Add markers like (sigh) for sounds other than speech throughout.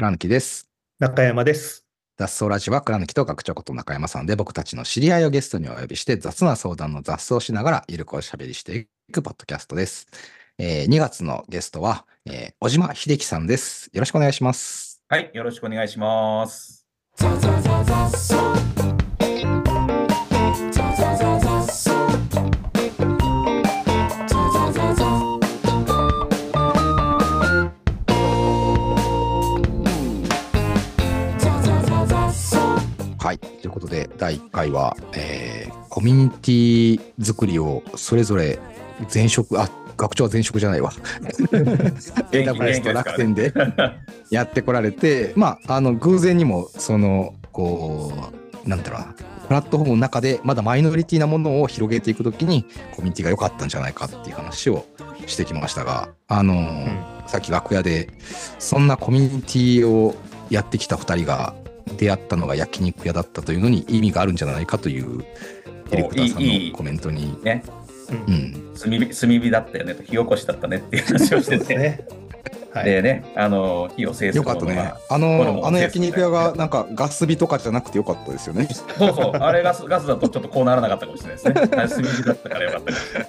倉貫です。中山です。脱走ラジオは倉貫と学長こと中山さんで僕たちの知り合いをゲストにお呼びして雑な相談の雑草をしながらゆるくおしゃべりしていくポッドキャストです。えー2月のゲストは、えー小島秀樹さんです。よろしくお願いします。はい、よろしくお願いします。で、第1回は、えーコミュニティ作りをそれぞれ前職、あ、学長は前職じゃないわ。(laughs) AWS と楽天でやってこられて、まあ、あの、偶然にも、その、こう、なんだろうな、プラットフォームの中でまだマイノリティなものを広げていくときに、コミュニティが良かったんじゃないかっていう話をしてきましたが、あの、さっき楽屋で、そんなコミュニティをやってきた2人が出会ったのが焼肉屋だったというのに意味があるんじゃないかという、ディレクターさんいいいいのコメントに、ね、うんうん、炭火炭火だったよねと、火起こしだったねっていう話をしてて、ね。はい。でね、あの、火を制すよかったね。あの、もあの焼肉屋がなんかガス火とかじゃなくてよかったですよね。そうそう、あれガスガスだとちょっとこうならなかったかもしれないですね。炭火だったからよかっ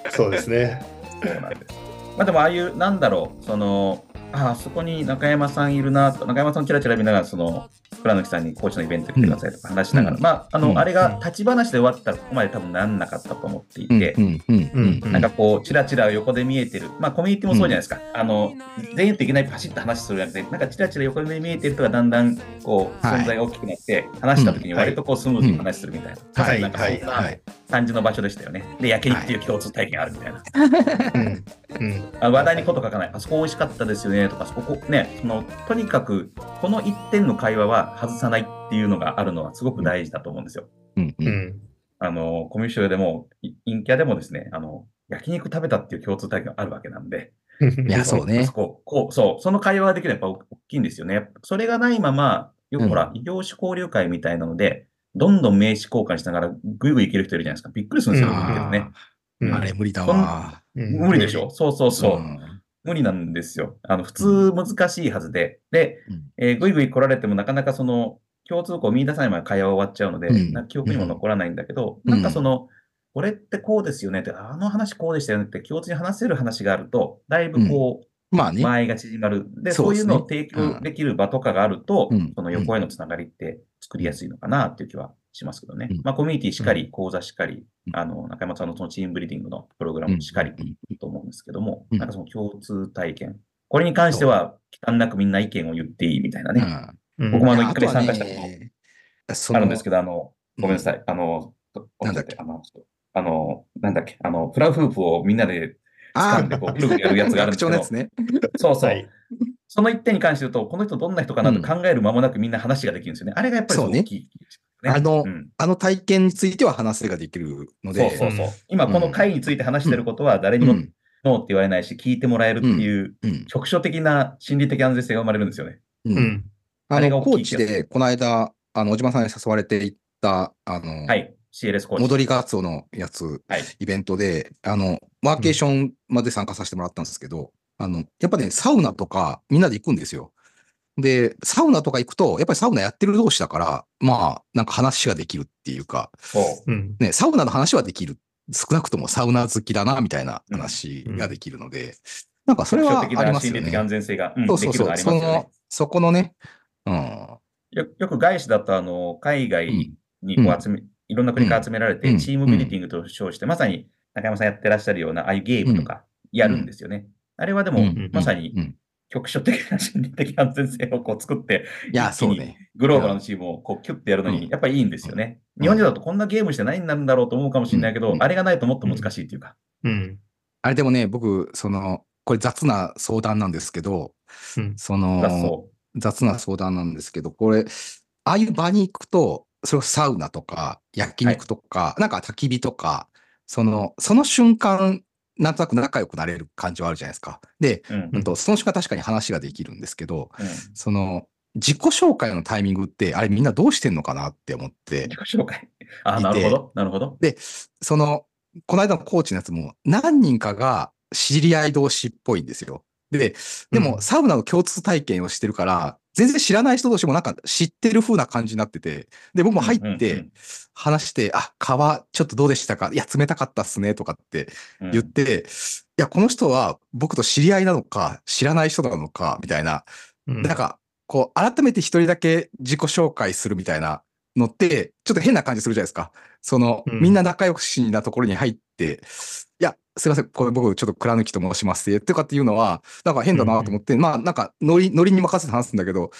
たそうですね。そうなんです。まあでもああいう、なんだろう、その、ああそこに中山さんいるなと、中山さんキラキラ見ながら、その、倉貫さんにコーチのイベント来てくださいとか話しながら、うん。まあ、あの、うん。あれが立ち話で終わったらここまで多分なんなかったと思っていうん、て、うん、うん、うん。うん。なんかこう、ちらちら横で見えてる、まあ、コミュニティもそうじゃないですか、あの全員といきなりパシッと話するんじゃなくて、なんかちらちら横で見えてる人がだんだんこうはい。存在が大きくなって、話した時に割とこうスムーズに話するみたいな、はい、なんかそんなはい。感じの場所でしたよね。で、焼肉っていう共通体験があるみたいな。うん。(laughs) 話題にこと書かない、あそこ美味しかったですよねとか、そこね、そのとにかくこの一点の会話は外さないっていうのがあるのはすごく大事だと思うんですよ。うん、う。うんん。あのコミュ障でも、い陰キャでもですね、あの焼肉食べたっていう共通体験があるわけなんで。いや、そうねそ。ここうそう、その会話ができるのはやっぱ大きいんですよね。それがないまま、よくほら、異業種交流会みたいなので、どんどん名刺交換しながらぐいぐいいける人いるじゃないですか。びっくりするんですよ、うんあれ無理だわ。うん無理でしょ？そうそうそう。ん無理なんですよ。あの、普通難しいはずで。で、うんえーぐいぐい来られてもなかなかその、共通項を見出さないまま会話が終わっちゃうので、うんな記憶にも残らないんだけど、うんなんかその、これってこうですよねって、あの話こうでしたよねって共通に話せる話があると、だいぶこう、まあね。間合いが縮まる。で、そですねそうういうのを提供できる場とかがあると、うんその横へのつながりって作りやすいのかなっていう気はしますけどね。うん。まあ、コミュニティしかり、講座しかり、うん。あの、中山さんのそのチームブリーディングのプログラムしかりうんと思うんですけども、うん。なんかその共通体験。これに関しては、忌憚なくみんな意見を言っていいみたいなね、僕もあのいや一回参加したことあるんですけど、あの、ごめんなさい。あの、なんだっけ？あの、なんだっけ、あの、フラフープをみんなであ掴んでこう、ぐるぐるやるやつがあるんですけど。(laughs) ね。そうそう。はい。その一点に関して言うと、この人どんな人かなと考える間もなくみんな話ができるんですよね。あれがやっぱり大きいね。あのうんあの体験については話ができるので、そうそうそう。今この回について話してることは誰にもうんノーって言われないし、聞いてもらえるっていう、うん局所的な心理的安全性が生まれるんですよね。うんうん。あれがコーチで、この間、あの、小島さんに誘われて行った、あの、はい。CLS コーチ。戻りガツオのやつ、はい。イベントで、あの、ワーケーションまで参加させてもらったんですけど、あの、やっぱね、サウナとかみんなで行くんですよ。で、サウナとか行くと、やっぱりサウナやってる同士だから、まあ、なんか話ができるっていうか。ね、サウナの話はできる。少なくともサウナ好きだな、みたいな話ができるので、なんかそれはありますよな心理的安ね。全性が、うんそうそうそう。できるのありそますよねの。、そこのね、うん。よよく外資だと、あの、海外にこう集め、いろんな国から集められて、うんチームビルディングと称して、まさに中山さんやってらっしゃるような、ああいうゲームとかやるんですよね。あれはでも、うんまさにうん局所的な心理的安全性をこう作って、いや、そうね。グローバルのチームをこうキュッてやるのうんに、やっぱりいいんですよね。うん日本人だとこんなゲームして何になるんだろうと思うかもしれないけど、うんあれがないともっと難しいっていうか。うん。あれでもね、僕、その、これ雑な相談なんですけど、うんその、雑な相談なんですけど、これ、ああいう場に行くと、それサウナとか、焼肉とか、なんか焚き火とか、その、その瞬間、なんとなく仲良くなれる感じはあるじゃないですか。で、う。うん。うんとその瞬間確かに話ができるんですけど、うんその、自己紹介のタイミングって、あれみんなどうしてんのかなって思って自、己紹介。あ、なるほど。なるほど。で、その、この間のコーチのやつも、何人かが知り合い同士っぽいんですよ。で、でも、うんサウナの共通体験をしてるから、全然知らない人同士もなんか知ってる風な感じになってて、で、僕も入っうんうんうてん。話して、あ、皮ちょっとどうでしたか？いや、冷たかったっすね、とかってうん。言って、いや、この人は僕と知り合いなのか、知らない人なのか、みたいな、うん。なんか、こう、改めて一人だけ自己紹介するみたいなのって、ちょっと変な感じするじゃないですか。その、うん。みんな仲良しなところに入って、いや、すいません、これ僕ちょっと倉抜きと申します。とかっていうのは、なんか変だなと思って、まあなんかノリ、ノリに任せて話すんだけど、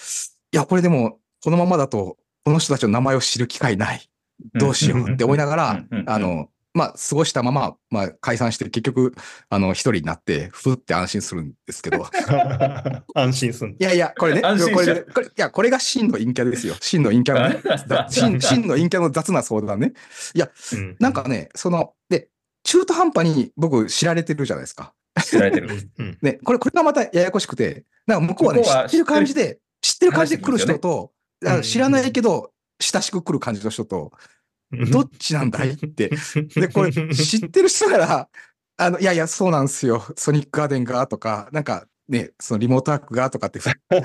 いや、これでも、このままだと、この人たちの名前を知る機会ない。どうしようって思いながらうんうんう、んあの、まあ、過ごしたまま、まあ、解散して、結局、あの、一人になって、ふって安心するんですけど、(laughs) 安心すんいやいや、これね、これねこれ、いや、これが真の陰キャですよ。真の陰キャのね。(laughs) だ真真の陰キャの雑な相談ね。うん。なんかね、その、で、中途半端に僕知られてるじゃないですか。知られてる。うんね、これ、これがまたややこしくて、なんか向こうはね、は知ってる感じで、知ってる感じで来る人と、ねあ知らないけど、親しく来る感じの人と、うんどっちなんだいって。で、これ、知ってる人から、あの、いやいや、そうなんですよ。ソニックガーデンがとか、なんかね、そのリモートワークがとかって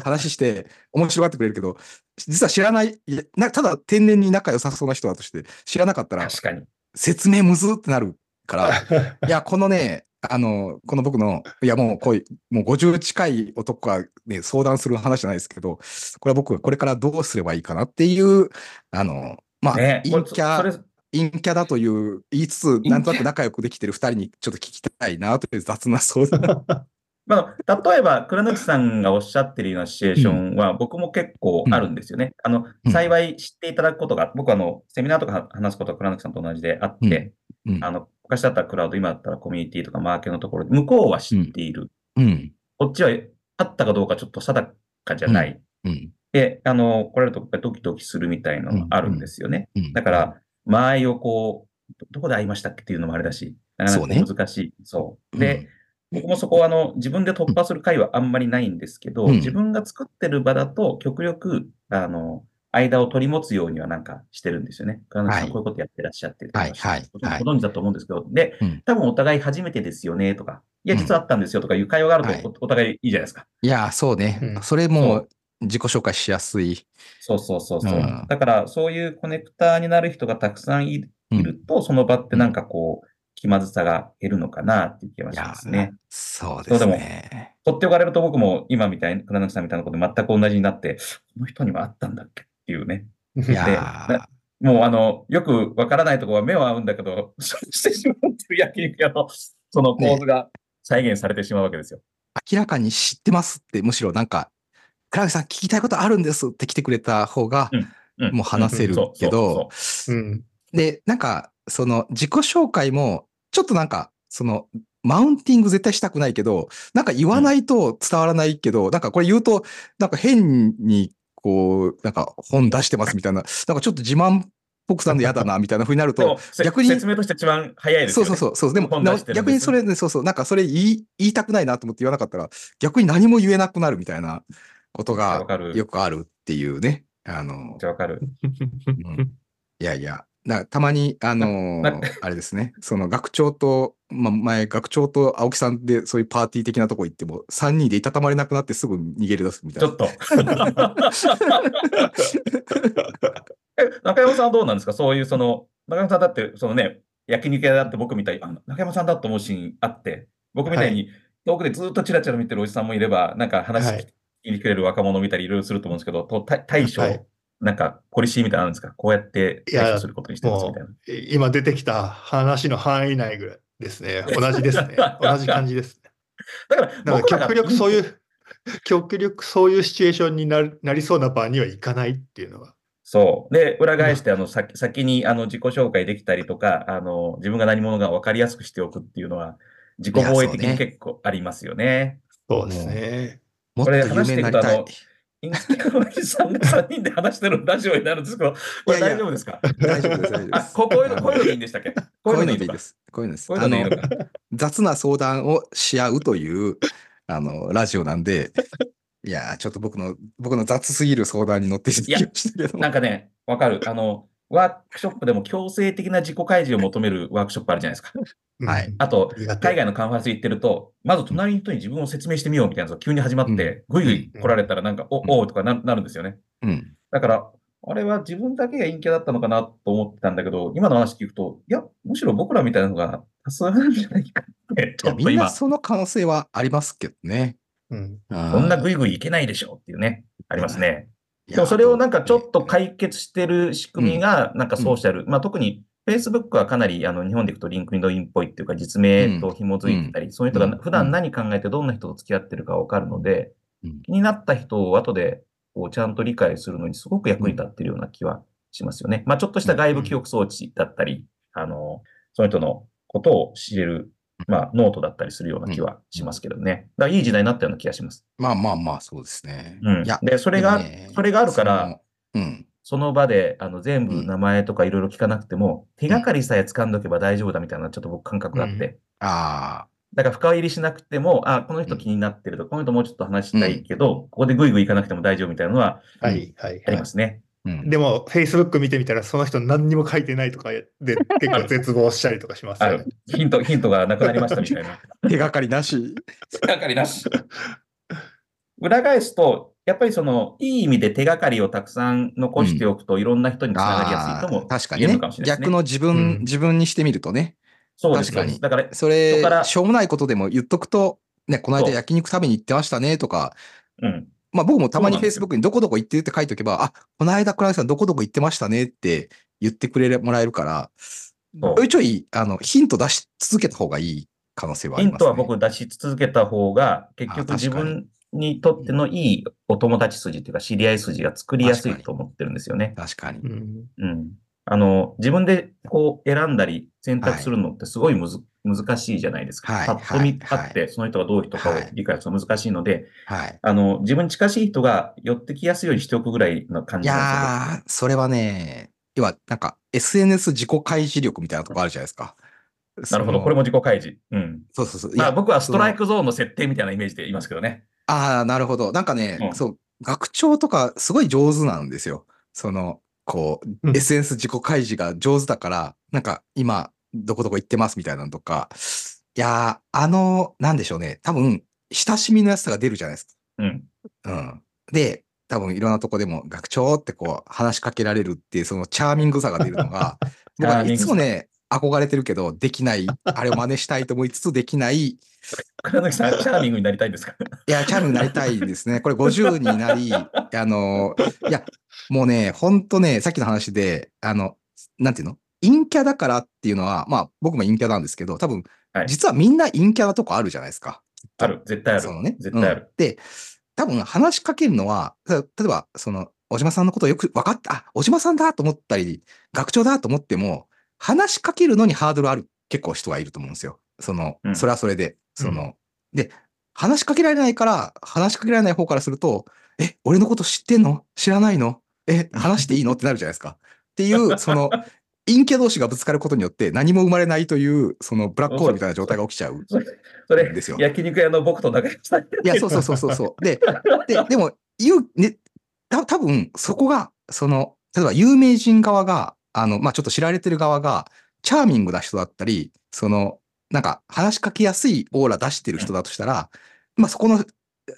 話して、面白がってくれるけど、実は知らない、いやなただ天然に仲良さそうな人だとして、知らなかったら、確かに。説明むずってなるから、いや、このね、あの、この僕の、いや、もう、こういう、もう50近い男がね、相談する話じゃないですけど、これは僕がこれからどうすればいいかなっていう、あの、まあ、ね、陰キャ陰キャだという言いつつ、なんとなく仲良くできてる二人にちょっと聞きたいなという雑な相談。(laughs) まあ、例えば、倉貫さんがおっしゃってるようなシチュエーションは、僕も結構あるんですよね。あのう、ん。幸い知っていただくことが、僕はあの、セミナーとか話すことは倉貫さんと同じであって、うん。あの、昔だったらクラウド、今だったらコミュニティとかマーケのところで、向こうは知っている。うん。こっちはあったかどうかちょっと定かじゃない。うん。で、あの、来られるとドキドキするみたいなのがあるんですよね。うんだから、間合いをこう、どどこで会いましたっけっていうのもあれだし、なかなか難しい。そう。で、、僕もそこはあの自分で突破する回はあんまりないんですけど、うん自分が作ってる場だと極力、あの、間を取り持つようにはなんかしてるんですよね。倉貫さんはいこういうことやってらっしゃってはいはいごはい存知だと思うんですけど、でうん、多分お互い初めてですよねとか、いや、実はあったんですよとかいう会話があるはいとおお互いいいじゃないですか。いや、そうね。うんそれも自己紹介しやすい。そうそうそうそう。うんだから、そういうコネクターになる人がたくさんいうんいると、その場ってなんかこう、気まずさが減るのかなっていう気がしますね。そうですね。取っておかれると僕も今みたいに、倉貫さんみたいなことで全く同じになって、この人にはあったんだっけっていうね。いでやー。もうあの、よくわからないところは目は合うんだけど、してしまうっていう焼肉屋のその構図が再現されてしまうわけですよ。明らかに知ってますって、むしろなんか、倉木さん聞きたいことあるんですって来てくれた方が、うんもう話せるけど、で、なんか、その自己紹介も、ちょっとなんか、その、マウンティング絶対したくないけど、なんか言わないと伝わらないけど、なんかこれ言うと、なんか変に、こう、なんか本出してますみたいな、なんかちょっと自慢っぽくさんで嫌だな、みたいな風になると、せ逆に説明として一番早いですよね。そうそうそう、そう、でも逆にそれね、そうそう、なんかそれ言い言いたくないなと思って言わなかったら、逆に何も言えなくなるみたいなことが。よくあるっていうね。あのわかる。うんいやいや、なたまに、あのなー (laughs) あれですね、その学長と、まあ、前、学長と青木さんでそういうパーティー的なとこ行っても、3人でいたたまれなくなってすぐ逃げ出すみたいな。ちょっと。(laughs) え中山さんはどうなんですか？そういうその、中山さんだって、そのね、焼肉屋だって僕みたいに、あ中山さんだと思うシーンあって、僕みたいに遠くでずっとチラチラ見てるおじさんもいれば、なんか話はい。聞きにくれる若者見たりいろいろすると思うんですけど、と対対処、はいなんかポリシーみたいなのあるんですか？こうやって対処することにしてますみたいな。今出てきた話の範囲内ぐらいですね。同じですね。(laughs) 同じ感じですね。だから、だから極力そういう、極力そういうシチュエーションになるなりそうな場にはいかないっていうのは。そう。で、裏返して、あの、先先に、あの、自己紹介できたりとか、あの、自分が何者か分かりやすくしておくっていうのは、自己防衛的に結構ありますよね。そうですね。もっと有名になりたい。インスタのおじさんが3人で話してるラジオになるんですけど、これ大丈夫ですか？大丈夫です、大丈夫であ、す。ここういうの、こういうのでいいんでしたっけ？ここういうのでいいです。こういうのです。あの。雑な相談をし合うという、あの、ラジオなんで、いやー、ちょっと僕の、僕の雑すぎる相談に乗っていただきましたけど。なんかね、わかる。あの、ワークショップでも強制的な自己開示を求めるワークショップあるじゃないですか。はいあと、海外のカンファレンス行ってると、まず隣の人に自分を説明してみようみたいなのが急に始まって、ぐいぐい来られたらなんか、お、おうとかななるんですよね。うん。だから、あれは自分だけが陰キャだったのかなと思ってたんだけど、今の話聞くと、いや、むしろ僕らみたいなのが多数なんじゃないかって、い(laughs) やみんなちょっと今、その可能性はありますけどね。うん。こんなぐいいぐいいけないでしょっていうね、ありますね。でもそれをなんかちょっと解決してる仕組みが、なんかソーシャル、まあ特に Facebook はかなりあの日本でいくと LinkedIn っぽいっていうか実名と紐づいてたり、そういう人うん。が普段何考えてどんな人と付き合ってるかわかるので、うん。気になった人を後でこうちゃんと理解するのにすごく役に立ってるような気はしますよね。まあちょっとした外部記憶装置だったり、あの、その人のことを知れる、まあノートだったりするような気はしますけどね。だからいい時代になったような気がします。まあまあまあ、そうですね。うん。いや、で、それが、ねそれがあるから、、そのうん。その場で、あの、全部名前とかいろいろ聞かなくても、手がかりさえ掴んどけば大丈夫だみたいな、ちょっと僕感覚があって。ああ、だから深入りしなくても、あ、この人気になってると、この人もうちょっと話したいけど、ここでグイグイ行かなくても大丈夫みたいなのははい、はい、ありはますね。うん。でも、Facebook 見てみたら、その人何にも書いてないとかで、(laughs) 結構絶望したりとかしますあよねる。。ヒント、ヒントがなくなりましたみたいな。手がかりなし。手がかりなし。裏返すと、やっぱりその、いい意味で手がかりをたくさん残しておくと、いろんな人につながりやすいとあもー確かにね言えるのかもしれないですね。逆の自分、うん自分にしてみるとね。そうです確かにだから、それしょうもないことでも言っとくと、ね、この間焼肉食べに行ってましたねとか、うん。まあ僕もたまに Facebook にどこどこ行ってるって書いとけば、あ、この間、倉木さんどこどこ行ってましたねって言ってくれもらえるから、ちょいちょい、あの、ヒント出し続けた方がいい可能性はありますね。ヒントは僕出し続けた方が、結あ局自分にとってのいいお友達筋っていうか知り合い筋が作りやすいと思ってるんですよね。確かに。うんうん。あの、自分でこう選んだり選択するのってすごいむず、難しいじゃないですか。はいパッと見はいあって、その人がどういう人かをはい理解するの難しいので、はい。あの、自分に近しい人が寄ってきやすいようにしておくぐらいの感いじなんやー、それはね、要は、なんか、SNS 自己開示力みたいなとこあるじゃないですか。なるほど。これも自己開示。うん。そうそうそう。いまあや僕はストライそクゾーンの設定みたいなイメージで言いますけどね。のああ、なるほど。なんかね、うんそう、学長とかすごい上手なんですよ。その、こう、うん SNS 自己開示が上手だから、なんか、今、どこどこ行ってますみたいなのとか、いやー、あの、なんでしょうね。多分、親しみのやつが出るじゃないですか。うん。うん。で、多分いろんなとこでも学長ってこう話しかけられるっていうそのチャーミングさが出るのが、僕はねいつもね、憧れてるけど、できない、あれを真似したいと思いつつできない、い倉貫さん、チャーミングになりたいんですか？や、チャーミングになりたいですね。これ50になり、あの、いや、もうね、ほんとね、さっきの話で、あの、なんていうの？陰キャだからっていうのは、まあ僕も陰キャなんですけど、多分はい、実はみんな陰キャなとこあるじゃないですか。ある。絶対ある。そのね。絶対ある。うんで、多分話しかけるのは、た例えば、その、小島さんのことをよく分かった、あ、小島さんだと思ったり、学長だと思っても、話しかけるのにハードルある結構人がいると思うんですよ。その、うんそれはそれで、その、で、話しかけられないから、話しかけられない方からすると、え、俺のこと知ってんの？知らないの？え、話していいの？ってなるじゃないですか。っていう、(laughs) その、陰キャ同士がぶつかることによって何も生まれないという、そのブラックホールみたいな状態が起きちゃう。それ、それですよ焼肉屋の僕と仲良しさん。いや、そうそうそうそうそう。で、(laughs) で、でも、言う、ね、た多分そこが、その、例えば有名人側が、あの、まあ、ちょっと知られてる側が、チャーミングな人だったり、その、なんか、話しかけやすいオーラ出してる人だとしたら、まあ、そこの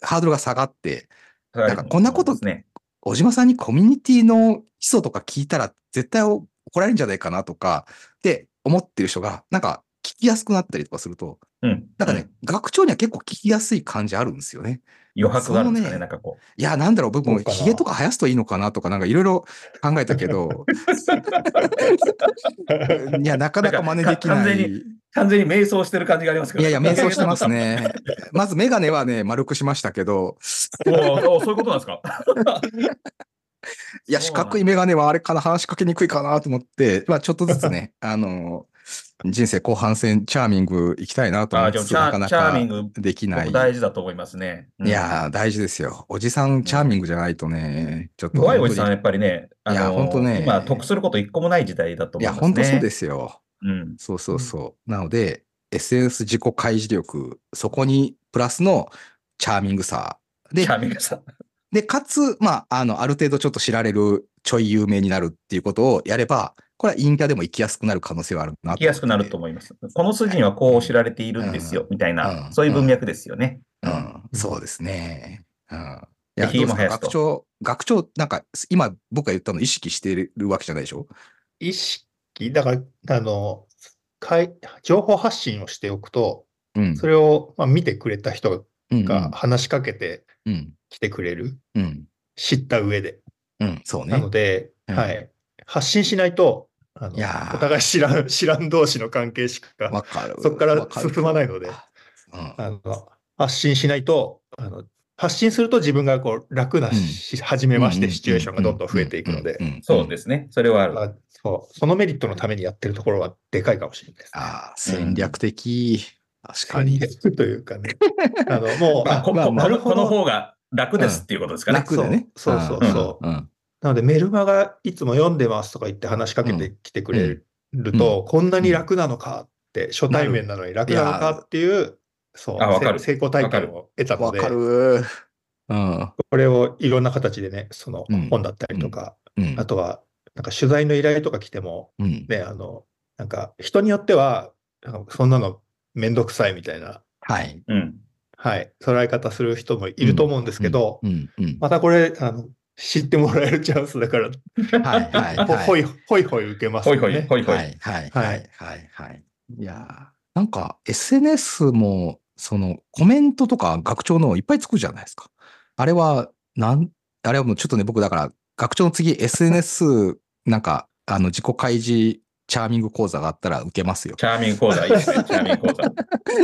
ハードルが下がって、なんかこんなことですね。小島さんにコミュニティの基礎とか聞いたら絶対怒られるんじゃないかなとか、って思ってる人が、なんか聞きやすくなったりとかすると、うん。なんかね、学長には結構聞きやすい感じあるんですよね。余白があるんですかね、そのねなんかこいや、なんだろう、僕もヒゲとか生やすといいのかなとか、なんかいろいろ考えたけど、(laughs) いや、なかなか真似できない。う。完全に迷走してる感じがありますけど。いやいや、瞑想してます。ね。(laughs) まずメガネはね、丸くしましたけど、おーおーそういうことなんですか？いや、四角いメガネはあれかな、話しかけにくいかなと思って、まあちょっとずつね、(laughs) あの、人生後半戦、チャーミング行きたいなと思あー、でもいつつ、なかなチャーチャーミンかグ、できない。僕大事だと思いますね。うんいやー、大事ですよ。おじさん、チャーミングじゃないとね、ちょっと。怖いおじさんはやっぱりね、あのいやほんとね今、得すること一個もない時代だといや、思いますね。。本当そうですすよ。うん。そうそうそう。なので、SNS 自己開示力、そこにプラスのチャーミングさ。でチ、ャーミングさん。で、かつ、まあ、あの、ある程度ちょっと知られるちょい有名になるっていうことをやれば、これは陰キャでも生きやすくなる可能性はあるな生きやすくなると思います。この筋にはこう知られているんですよ、みたいな、うんそういう文脈ですよね。うん、そうですね。うん。いでや、学長、学長、なんか、今僕が言ったの意識してるわけじゃないでしょ？意識、だから、あの、かい情報発信をしておくと、うん。それを、まあ、見てくれた人うんが話しかけてうん。きてくれる、うん。知った上で。うん。そうなのね。で、うんはい。発信しないと、あのいやーお互い知らん、知らん同士の関係しか、わかる。そこから進まないのでうん。あの発信しないと、あの発信すると自分がこう楽なし、初めましてシチュエーションがどんどん増えていくので、んそうですね。それはある。あそう。そのメリットのためにやってるところはでかいかもしれないです、ね。ああ、戦略的。確かに。戦略というかね。(laughs) あの、もう、まあ、あここまあまあこの方が楽ですっていうことですかね。楽でね。そうそう。そう。なのでメルマガいつも読んでますとか言って話しかけてきてくれると、こんなに楽なのかって、初対面なのに楽なのかっていう、そう、成功体験を得たのでわか、る。う。ん。これをいろんな形でね、そのう。ん本だったりとか、うんあとは、なんか取材の依頼とか来ても、うん。ね、あの、なんか人によっては、なんかそんなのめんどくさいみたいな、。はいうん。はい、捉え方する人もいると思うんですけど。またこれ、あの、知ってもらえるチャンスだから、はいはいほはい。ほいほいほい受けますほいほい、よね。ほいほい。はいはいはいはいはい。いやーなんか SNS も、そのコメントとか学長のいっぱいつくじゃないですか。あれは、なん、あれはもうちょっとね、僕だから、学長の次 SNS なんか、あの、自己開示チャーミング講座があったら受けますよ。チャーミング講座いいですね。(laughs) チャーミング講座。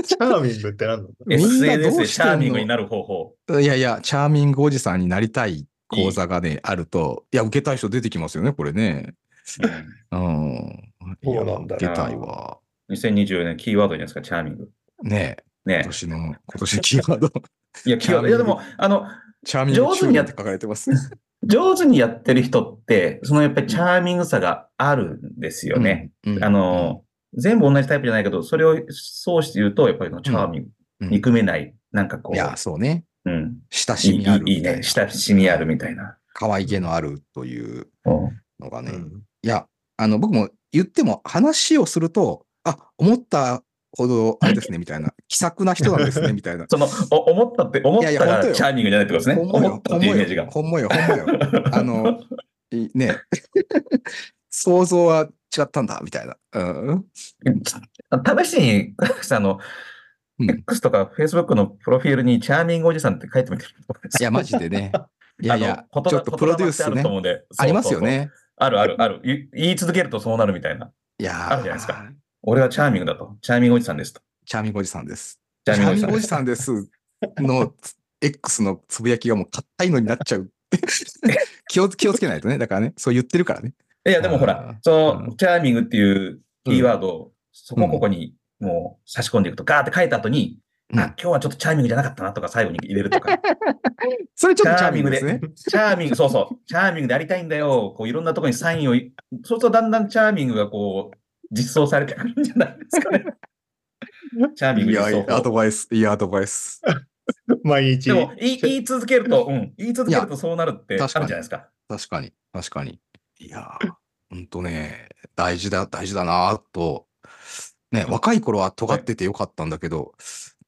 チャーミングって何なんだみんなどう SNS でチャーミングになる方法。いやいや、チャーミングおじさんになりたい講座がね、あると、いや、受けたい人出てきますよね、これね。うんうん。そうなんだ受けたいわ。2024年キーワードじゃないですか、チャーミング。ねえ、今ね年の、今年のキーワード。いや、キーワード、いやでも、あの、チャーミング上手にやって書かれてます。上手にやってる人って、そのやっぱりチャーミングさがあるんですよね。うん。あの、全部同じタイプじゃないけど、それをそうして言うと、やっぱりこのチャーミング、うん、憎めない、なんかこいや、そうね。う、うん、親しみあるいいいね、みたいな。親しみあるみたいな。可愛げのあるといううんのがね。うんいや、あの、僕も言っても話をすると、あ、思ったほど、あれですね、みたいな。気さくな人なんですね、(laughs) みたいな。その、お思ったって、思ったがいやいや本当よチャーミングじゃないってことですね。思ったっていうイメージが。ほんまよ、ほんまよ。あの、いね、(laughs) 想像は違ったんだ、みたいな。うん。試しに、あの、うん X とか Facebook のプロフィールにチャーミングおじさんって書いてみてるいや、マジでね。(laughs) いやいや、ちょっとプロデュースねありますよ。ね。あるあるある。言言い続けるとそうなるみたいな。いやーあるじゃないですか。俺はチャーミングだと。チャーミングおじさんですと。チャーミングおじさんです。チチャーミングおじさんですの X のつぶやきがもう硬いのになっちゃう。(laughs) 気を気をつけないとね。だからね、そう言ってるからね。いや、でもほあらー、その、うんチャーミングっていうキーワードを、そこここにもう差し込んでいくと、ガーって書いた後に、うんあ、今日はちょっとチャーミングじゃなかったなとか最後に入れるとか。それちょっとチャーミングですね。チャーミング、そうそう。チャーミングでありたいんだよ。こういろんなところにサインをい、そうするとだんだんチャーミングがこう、実装されてくるんじゃないですかね。(laughs) チャーミングいや、実装法アドバイス、いいアドバイス。毎日で。も言い、言い続けると、うん、言い続けるとそうなるってあるじ確かにゃないですか。確かに、確かに。いやー、ほんとね、大事だ、大事だなぁと。ね、若い頃は尖っててよかったんだけど、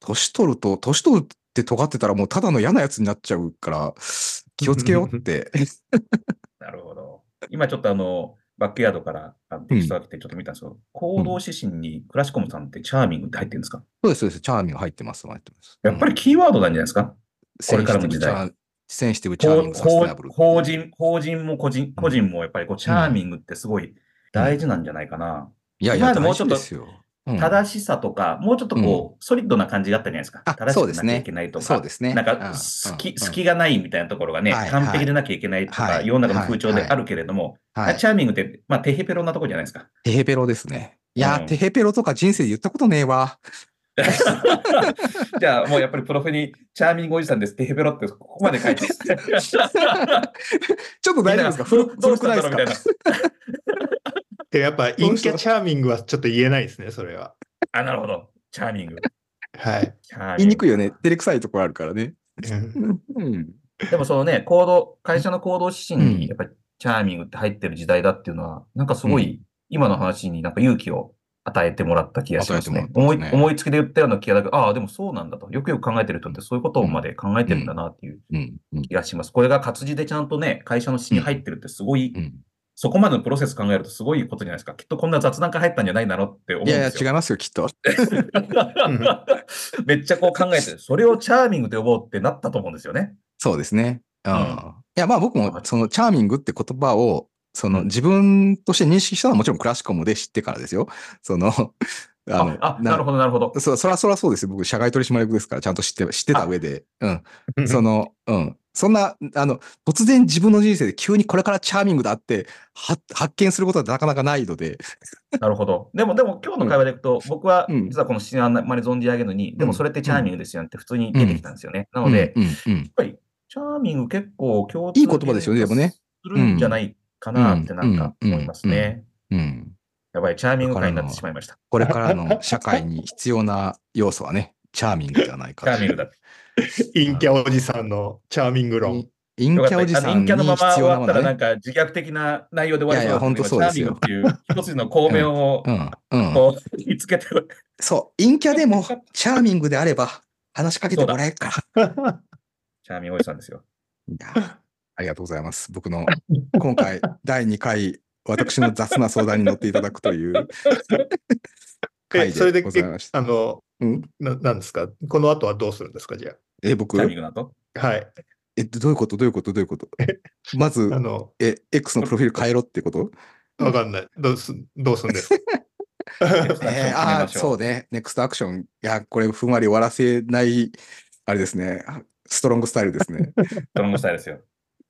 年取ると、年取って尖ってたらもうただの嫌なやつになっちゃうから、気をつけようって。(laughs) なるほど。今ちょっとあの、バックヤードからテキストが来てちょっと見たんですけど、行動指針にクラシコムさんってチャーミングって入ってるんですか？そうです、そうです。チャーミング入ってます、入ってます。やっぱりキーワードなんじゃないですか、これからの時代センシティブチャーミングサステナブル。法法人、法人も個人、個人もやっぱりこう、チャーミングってすごい大事なんじゃないかな。いやいや、今までもうちょっと正しさとか、もうちょっとこう、ソリッドな感じがあったじゃないですか。あ正しそうですねくなきゃいけないとか。そうですね。なんか、うん隙、うん隙がないみたいなところがね、はい完璧でなきゃいけないとか、はい世の中の風潮であるけれども、はい。チャーミングって、まあ、テヘペロなところじゃないですか。テヘペロですね。いや、うんテヘペロとか人生で言ったことねえわ。(laughs) じゃあ、もうやっぱりプロフに、チャーミングおじさんです、テヘペロってここまで書いて。(laughs) ちょっと大丈夫ですか？古くないですか？たいな。でやっぱ陰キャチャーミングはちょっと言えないですね、それは。あ、なるほど。チャーミング。はい。言いにくいよね。照れくさいところあるからね。でもそのね、行動、会社の行動指針うんに、やっぱりチャーミングって入ってる時代だっていうのは、なんかすごい、今の話になんか勇気を与えてもらった気がしますね。与えてもら思い思いつきで言ったような気がだけど、ああ、でもそうなんだと。よくよく考えてる人ってそういうことまで考えてるんだなっていう。気がします。これが活字でちゃんとね、会社の詩に入ってるってすごい、うんそこまでのプロセス考えるとすごいことじゃないですか。きっとこんな雑談から入ったんじゃないだろうって思うんいやいや、ですよ。違いますよ、きっと。(laughs) めっちゃこう考えて、それをチャーミングと呼ぼうってなったと思うんですよね。そうですね。うん。うんいや、まあ僕も、その、チャーミングって言葉を、その、自分として認識したのはもちろんクラシコムで知ってからですよ。その、あの、あ、なるほど、なるほど。そう、そらそらそうですよ。僕、社外取締役ですから、ちゃんと知って、知ってた上で。うん。その、うん。そんな、あの、突然自分の人生で急にこれからチャーミングだって、は発見することはなかなかないので、なるほど。でも、でも今日の会話でいくと、僕はうん。実はこの詩あんまり存じ上げるのに、でもそれってチャーミングですよねって普通に出てきたんですよね。なので、うん、うん、うん。やっぱりチャーミング結構共通いい言葉ですよねでもね。するんじゃないかなってなんか思いますね。うん。やばい、チャーミング会になってしまいました。これからの社会に必要な要素はね、チャーミングではないかチャーミングだって。(laughs) 陰キャおじさんのチャーミング論。陰キャおじさんに陰キャのまま必終要なものはわったらなんね。か自虐的な内容で終わりいやいや本当そうですよチャーミングっていう一つの巧妙をうん、うん。こう見つけて、そう、陰キャでもチャーミングであれば話しかけてもらえるから。(laughs) チャーミングおじさんですよ。いやありがとうございます。僕の今回第2回、私の雑な相談に乗っていただくという回え、それででございました。あの、うん、ななんですか？この後はどうするんですか？じゃえ、僕？チャーミングだと。あ。はい。え、どういうこと？どういうこと？どういうこと？(laughs) まずあ、の、え、X のプロフィール変えろってこと？わかんない。どうす、どうすんです？かえー、ああ、そうね。ネクストアクション。いや、これふんわり終わらせない、あれですね。ストロングスタイルですね。(laughs) ドロングスタイルですよ。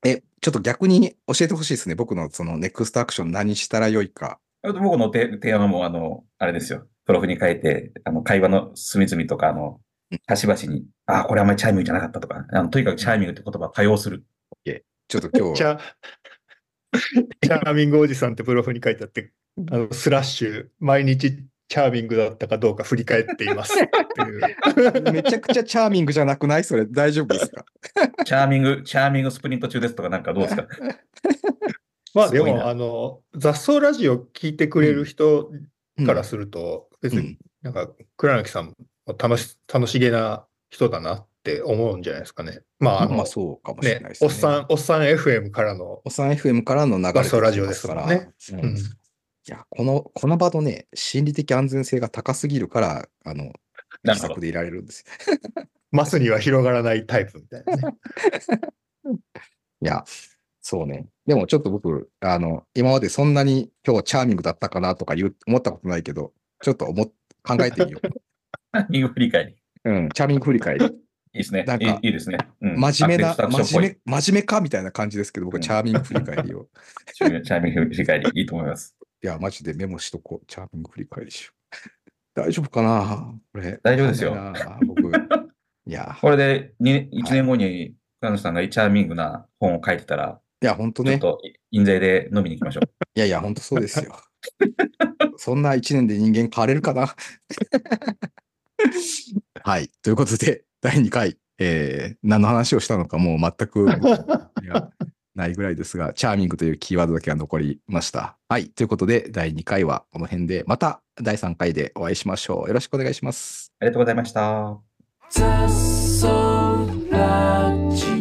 え、ちょっと逆に教えてほしいですね。僕のそのネクストアクション何したらよいか。僕の提提案はもう、あの、あれですよ。プロフに書いて、あの、会話の隅々とか、あの、端々に、ああ、これあんまりチャーミングじゃなかったとか、あのとにかくチャーミングって言葉を多用する。ちょっと今日、チャチャーミングおじさんってプロフに書いてあって、あのスラッシュ、毎日チャーミングだったかどうか振り返っています。っていう。めちゃくちゃチャーミングじゃなくない？それ。大丈夫ですか？(laughs) チャーミング、チャーミングスプリント中ですとか、なんかどうですか？(laughs) まあでも、あの、雑草ラジオ聞いてくれる人うんからすると、別にうんなんか、倉貫さんも楽し、楽しげな人だなって思うんじゃないですかね。まあ、あの、まあそうかもしれないねで、すね。おっさん、おっさん FM からの、おっさん FM からの流れガストラジオですからねうんうんいや、この、この場のね、心理的安全性が高すぎるから、あの、なるほど気さく。でいられるんですよ。マスには広がらないタイプみたいなね。(laughs) いや、そうね。でもちょっと僕、あの、今までそんなに今日はチャーミングだったかなとか言う思ったことないけど、ちょっと思っ考えてみよチャーミング振り返り。う。うん、チャーミング振り返り。いいですねなん。かいいいいですね。うん真面目な、真面目、真面目かみたいな感じですけど、僕はチャーミング振り返りを。(laughs) チャーミング振り返り、いいと思います。いや、マジでメモしとこう。チャーミング振り返りしよう。大丈夫かな？これ。大丈夫ですよ僕。いや、これで1年後に、倉野さんがチャーミングな本を書いてたら、いや、本当ね。ちょっと印税で飲みに行きましょう。いやいや、本当そうですよ。(laughs) そんな一年で人間変われるかな？(laughs) はい。ということで、第2回、えー、何の話をしたのかもう全く (laughs) いやないぐらいですが、チャーミングというキーワードだけが残りました。はい。ということで、第2回はこの辺で、また第3回でお会いしましょう。よろしくお願いします。ありがとうございました。雑草ラジオ